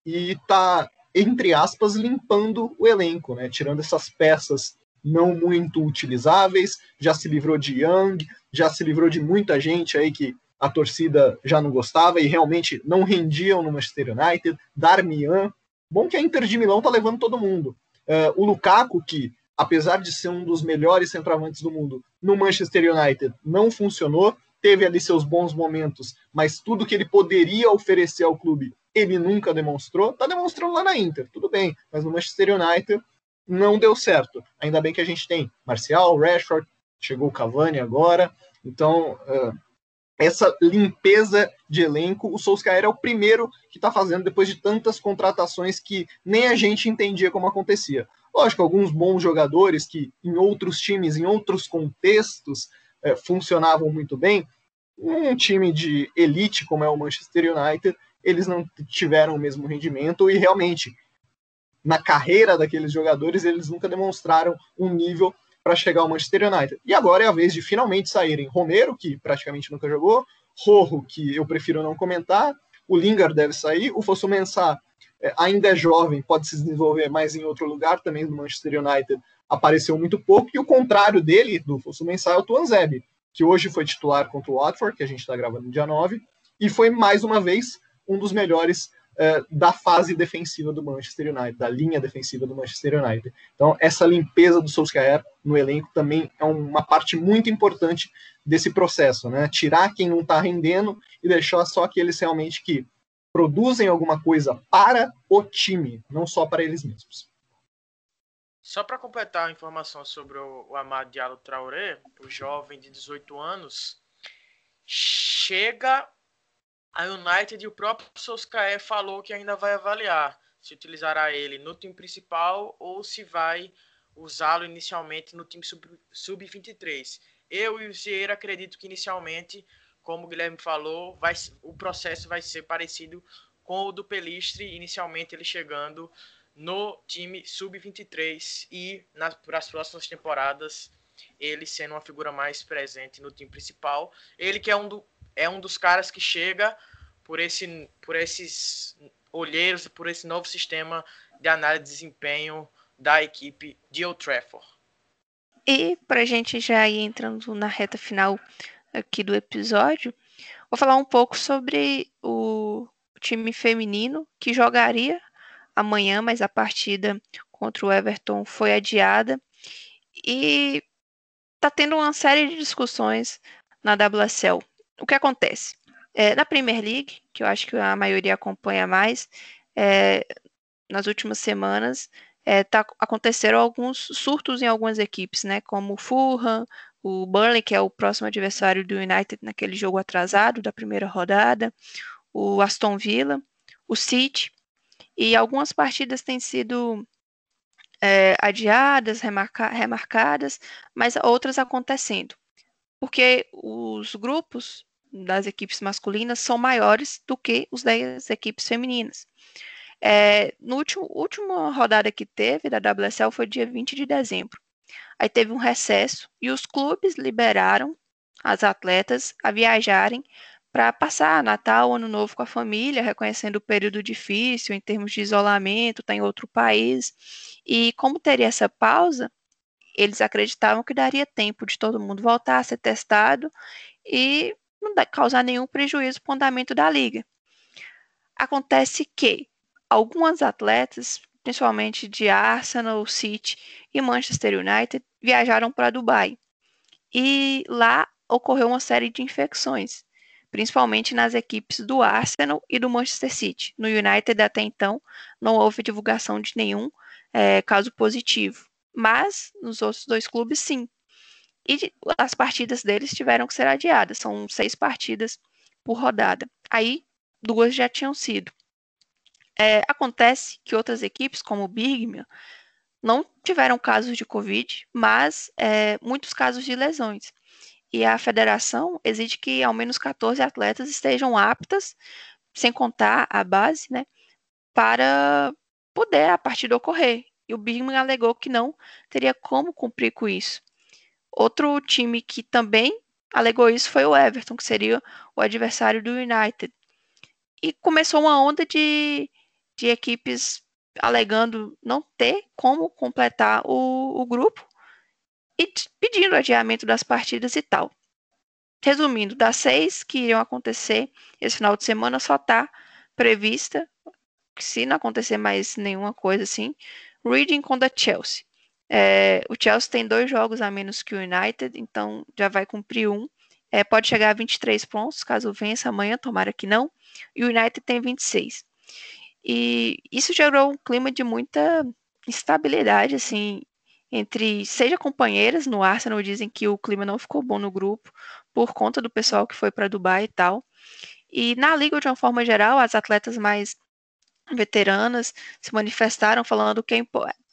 e está entre aspas, limpando o elenco, né? Tirando essas peças não muito utilizáveis, já se livrou de Young, já se livrou de muita gente aí que a torcida já não gostava e realmente não rendiam no Manchester United, Darmian, bom que a Inter de Milão tá levando todo mundo. Uh, o Lukaku, que apesar de ser um dos melhores centroavantes do mundo, no Manchester United não funcionou, teve ali seus bons momentos, mas tudo que ele poderia oferecer ao clube ele nunca demonstrou, tá demonstrando lá na Inter, tudo bem, mas no Manchester United não deu certo. Ainda bem que a gente tem Marcial, Rashford, chegou o Cavani agora, então uh, essa limpeza de elenco, o Solskjaer é o primeiro que está fazendo depois de tantas contratações que nem a gente entendia como acontecia. Lógico, alguns bons jogadores que em outros times, em outros contextos, funcionavam muito bem. Um time de elite como é o Manchester United eles não tiveram o mesmo rendimento e realmente na carreira daqueles jogadores eles nunca demonstraram um nível para chegar ao Manchester United. E agora é a vez de finalmente saírem Romero, que praticamente nunca jogou, Rojo, que eu prefiro não comentar, o Lingard deve sair, o Fosso Mensah é, ainda é jovem, pode se desenvolver mais em outro lugar, também no Manchester United apareceu muito pouco, e o contrário dele, do Fosso Mensah, é o Tuanzebe, que hoje foi titular contra o Watford, que a gente está gravando no dia 9, e foi mais uma vez um dos melhores uh, da fase defensiva do Manchester United, da linha defensiva do Manchester United. Então, essa limpeza do Solskjaer no elenco também é uma parte muito importante desse processo, né? Tirar quem não está rendendo e deixar só aqueles realmente que produzem alguma coisa para o time, não só para eles mesmos. Só para completar a informação sobre o, o Amad Diallo Traoré, o jovem de 18 anos, chega a United e o próprio Solskjaer falou que ainda vai avaliar se utilizará ele no time principal ou se vai usá-lo inicialmente no time sub-23. Sub Eu e o Zieira acredito que inicialmente, como o Guilherme falou, vai, o processo vai ser parecido com o do Pelistre, inicialmente ele chegando no time sub-23 e nas as próximas temporadas ele sendo uma figura mais presente no time principal. Ele que é um, do, é um dos caras que chega por, esse, por esses olheiros, por esse novo sistema de análise de desempenho da equipe de Old Trafford. E para a gente já ir entrando na reta final aqui do episódio, vou falar um pouco sobre o time feminino que jogaria amanhã, mas a partida contra o Everton foi adiada. E está tendo uma série de discussões na WSL. O que acontece? É, na Premier League, que eu acho que a maioria acompanha mais, é, nas últimas semanas é, tá, aconteceram alguns surtos em algumas equipes, né? Como o Fulham, o Burnley, que é o próximo adversário do United naquele jogo atrasado da primeira rodada, o Aston Villa, o City, e algumas partidas têm sido é, adiadas, remarca remarcadas, mas outras acontecendo. Porque os grupos das equipes masculinas são maiores do que os das equipes femininas. É, no último última rodada que teve da WSL foi dia 20 de dezembro. Aí teve um recesso e os clubes liberaram as atletas a viajarem para passar Natal, Ano Novo com a família, reconhecendo o período difícil em termos de isolamento, está em outro país. E como teria essa pausa, eles acreditavam que daria tempo de todo mundo voltar a ser testado e não causar nenhum prejuízo para o andamento da liga. Acontece que algumas atletas, principalmente de Arsenal, City e Manchester United, viajaram para Dubai. E lá ocorreu uma série de infecções principalmente nas equipes do Arsenal e do Manchester City. No United, até então, não houve divulgação de nenhum é, caso positivo, mas nos outros dois clubes, sim. E as partidas deles tiveram que ser adiadas, são seis partidas por rodada. Aí, duas já tinham sido. É, acontece que outras equipes, como o Birmingham, não tiveram casos de Covid, mas é, muitos casos de lesões e a federação exige que ao menos 14 atletas estejam aptas, sem contar a base, né, para poder a partida ocorrer. E o Birmingham alegou que não teria como cumprir com isso. Outro time que também alegou isso foi o Everton, que seria o adversário do United. E começou uma onda de, de equipes alegando não ter como completar o, o grupo e pedindo adiamento das partidas e tal. Resumindo, das seis que iriam acontecer esse final de semana, só está prevista, se não acontecer mais nenhuma coisa assim, Reading contra Chelsea. É, o Chelsea tem dois jogos a menos que o United, então já vai cumprir um. É, pode chegar a 23 pontos, caso vença amanhã, tomara que não. E o United tem 26. E isso gerou um clima de muita instabilidade, assim, entre seja companheiras no Arsenal dizem que o clima não ficou bom no grupo por conta do pessoal que foi para Dubai e tal. E na liga de uma forma geral, as atletas mais veteranas se manifestaram falando que é,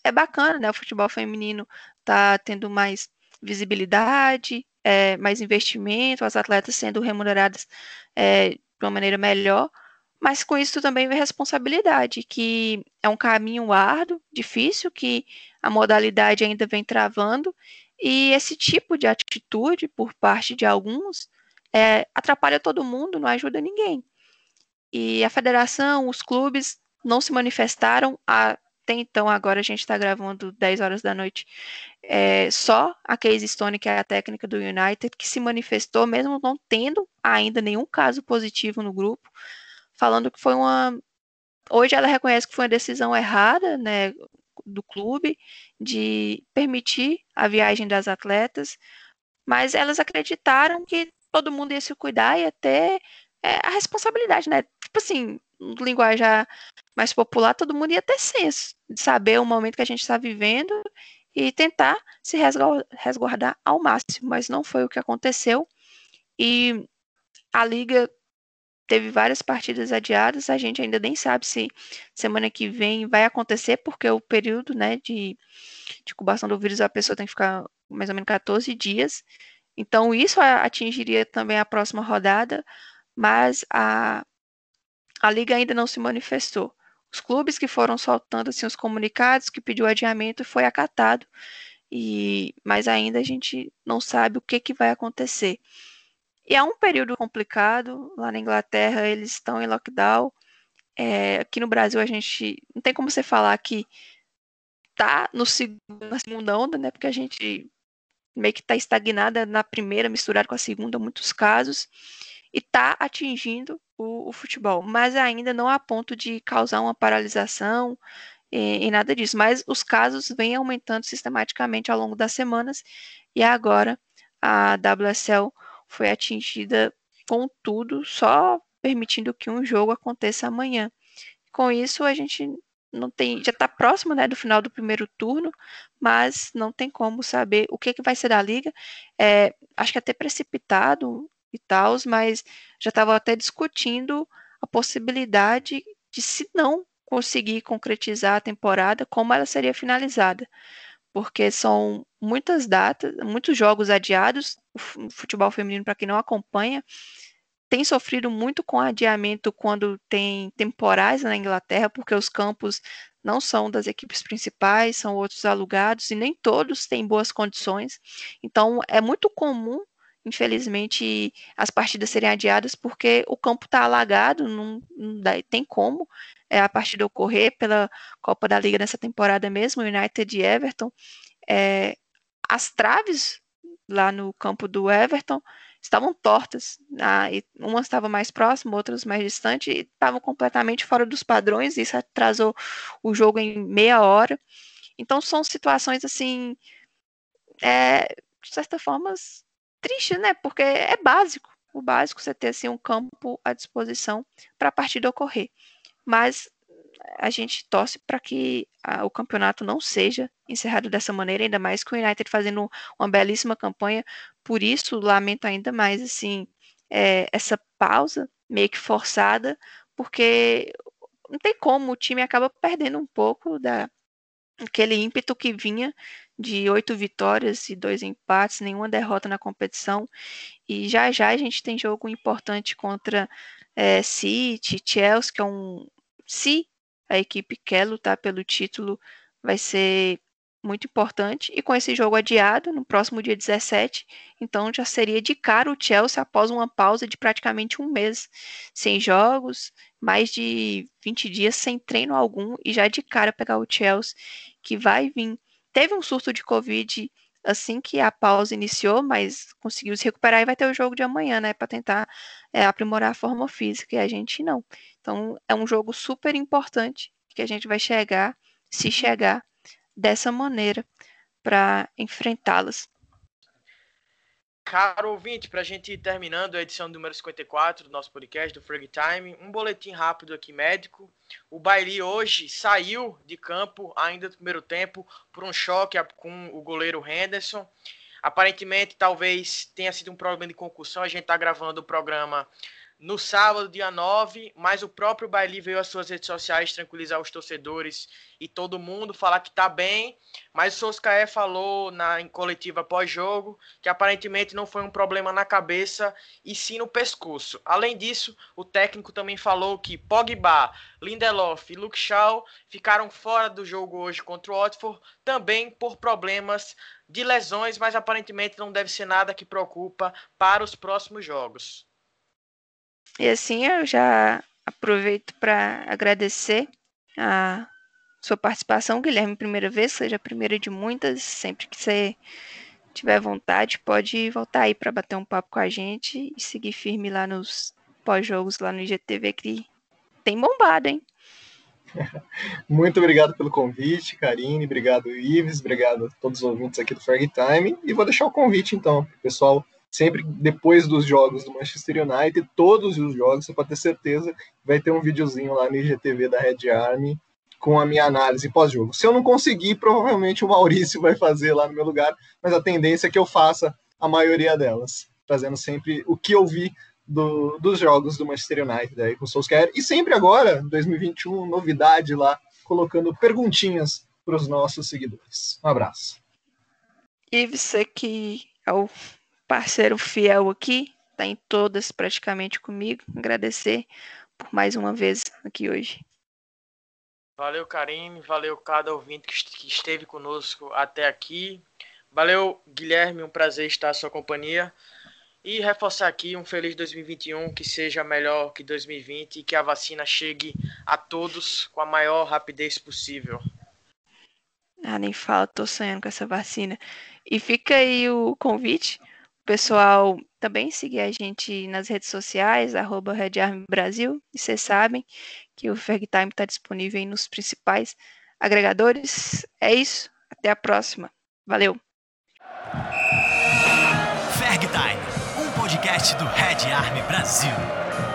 é bacana, né? O futebol feminino tá tendo mais visibilidade, é, mais investimento, as atletas sendo remuneradas é, de uma maneira melhor, mas com isso também vem responsabilidade, que é um caminho árduo, difícil, que a modalidade ainda vem travando, e esse tipo de atitude por parte de alguns é, atrapalha todo mundo, não ajuda ninguém. E a federação, os clubes não se manifestaram até então, agora a gente está gravando 10 horas da noite, é, só a Casey Stone, que é a técnica do United, que se manifestou, mesmo não tendo ainda nenhum caso positivo no grupo, falando que foi uma. Hoje ela reconhece que foi uma decisão errada, né, do clube, de permitir a viagem das atletas, mas elas acreditaram que todo mundo ia se cuidar e até é, a responsabilidade, né? Tipo assim, linguajar mais popular, todo mundo ia ter senso de saber o momento que a gente está vivendo e tentar se resguardar ao máximo, mas não foi o que aconteceu. E a liga teve várias partidas adiadas, a gente ainda nem sabe se semana que vem vai acontecer, porque o período né, de, de incubação do vírus a pessoa tem que ficar mais ou menos 14 dias. Então, isso atingiria também a próxima rodada, mas a, a liga ainda não se manifestou. Os clubes que foram soltando assim, os comunicados que pediu adiamento foi acatado, e mas ainda a gente não sabe o que, que vai acontecer. E é um período complicado. Lá na Inglaterra eles estão em lockdown. É, aqui no Brasil a gente não tem como você falar que tá no segundo, na segunda onda, né? Porque a gente meio que está estagnada na primeira, misturada com a segunda, muitos casos, e está atingindo o, o, futebol, mas ainda não a ponto de causar uma paralisação e, e nada disso. Mas os casos vêm aumentando sistematicamente ao longo das semanas, e agora a WSL foi atingida com tudo, só permitindo que um jogo aconteça amanhã. Com isso, a gente não tem, já está próximo né, do final do primeiro turno, mas não tem como saber o que, que vai ser da liga. É, acho que até precipitado e tal, mas já estava até discutindo a possibilidade de, se não conseguir concretizar a temporada, como ela seria finalizada porque são muitas datas, muitos jogos adiados. O futebol feminino, para quem não acompanha, tem sofrido muito com adiamento quando tem temporais na Inglaterra, porque os campos não são das equipes principais, são outros alugados e nem todos têm boas condições. Então, é muito comum, infelizmente, as partidas serem adiadas porque o campo está alagado, não, não dá, tem como é, a partida ocorrer pela Copa da Liga nessa temporada mesmo, United e Everton, é, as traves lá no campo do Everton estavam tortas. Ah, e uma estava mais próxima, outras mais distante, e estavam completamente fora dos padrões. Isso atrasou o jogo em meia hora. Então são situações assim, é, de certa forma, tristes, né? Porque é básico. O básico você ter assim, um campo à disposição para a partida ocorrer mas a gente torce para que a, o campeonato não seja encerrado dessa maneira, ainda mais com o United fazendo uma belíssima campanha. Por isso, lamento ainda mais assim é, essa pausa meio que forçada, porque não tem como o time acaba perdendo um pouco da aquele ímpeto que vinha de oito vitórias e dois empates, nenhuma derrota na competição. E já já a gente tem jogo importante contra é, City, Chelsea, que é um. Se a equipe quer lutar pelo título, vai ser muito importante. E com esse jogo adiado, no próximo dia 17, então já seria de cara o Chelsea após uma pausa de praticamente um mês sem jogos, mais de 20 dias sem treino algum, e já de cara pegar o Chelsea, que vai vir. Teve um surto de Covid assim que a pausa iniciou, mas conseguiu se recuperar e vai ter o jogo de amanhã, né, para tentar é, aprimorar a forma física, e a gente não. Então, é um jogo super importante que a gente vai chegar, se uhum. chegar dessa maneira para enfrentá-las. Caro ouvinte, para a gente ir terminando a edição número 54 do nosso podcast do Frag Time, um boletim rápido aqui médico. O Bailey hoje saiu de campo ainda no primeiro tempo por um choque com o goleiro Henderson. Aparentemente, talvez tenha sido um problema de concussão. A gente está gravando o programa no sábado, dia 9, mas o próprio Bailey veio às suas redes sociais tranquilizar os torcedores e todo mundo, falar que tá bem, mas o Soscaé falou na em coletiva pós-jogo que aparentemente não foi um problema na cabeça e sim no pescoço. Além disso, o técnico também falou que Pogba, Lindelof e Luke Shaw ficaram fora do jogo hoje contra o Watford, também por problemas de lesões, mas aparentemente não deve ser nada que preocupa para os próximos jogos. E assim eu já aproveito para agradecer a sua participação, Guilherme, primeira vez, seja a primeira de muitas, sempre que você tiver vontade, pode voltar aí para bater um papo com a gente e seguir firme lá nos pós-jogos lá no IGTV que tem bombado, hein? Muito obrigado pelo convite, Karine, obrigado Ives, obrigado a todos os ouvintes aqui do Frag Time e vou deixar o convite então, pessoal sempre depois dos jogos do Manchester United, todos os jogos, você pode ter certeza, vai ter um videozinho lá no IGTV da Red Army com a minha análise pós-jogo. Se eu não conseguir, provavelmente o Maurício vai fazer lá no meu lugar, mas a tendência é que eu faça a maioria delas, trazendo sempre o que eu vi do, dos jogos do Manchester United aí com o Solskjaer. E sempre agora, 2021, novidade lá, colocando perguntinhas para os nossos seguidores. Um abraço. E você que é o parceiro fiel aqui, tá em todas praticamente comigo. Agradecer por mais uma vez aqui hoje. Valeu, Karine. Valeu cada ouvinte que esteve conosco até aqui. Valeu, Guilherme. Um prazer estar à sua companhia. E reforçar aqui um feliz 2021, que seja melhor que 2020 e que a vacina chegue a todos com a maior rapidez possível. Ah, nem fala, tô sonhando com essa vacina. E fica aí o convite, pessoal também seguir a gente nas redes sociais, arroba Red Army Brasil, e vocês sabem que o Ferg Time está disponível nos principais agregadores. É isso, até a próxima. Valeu! Ferg Time podcast do Red Army Brasil.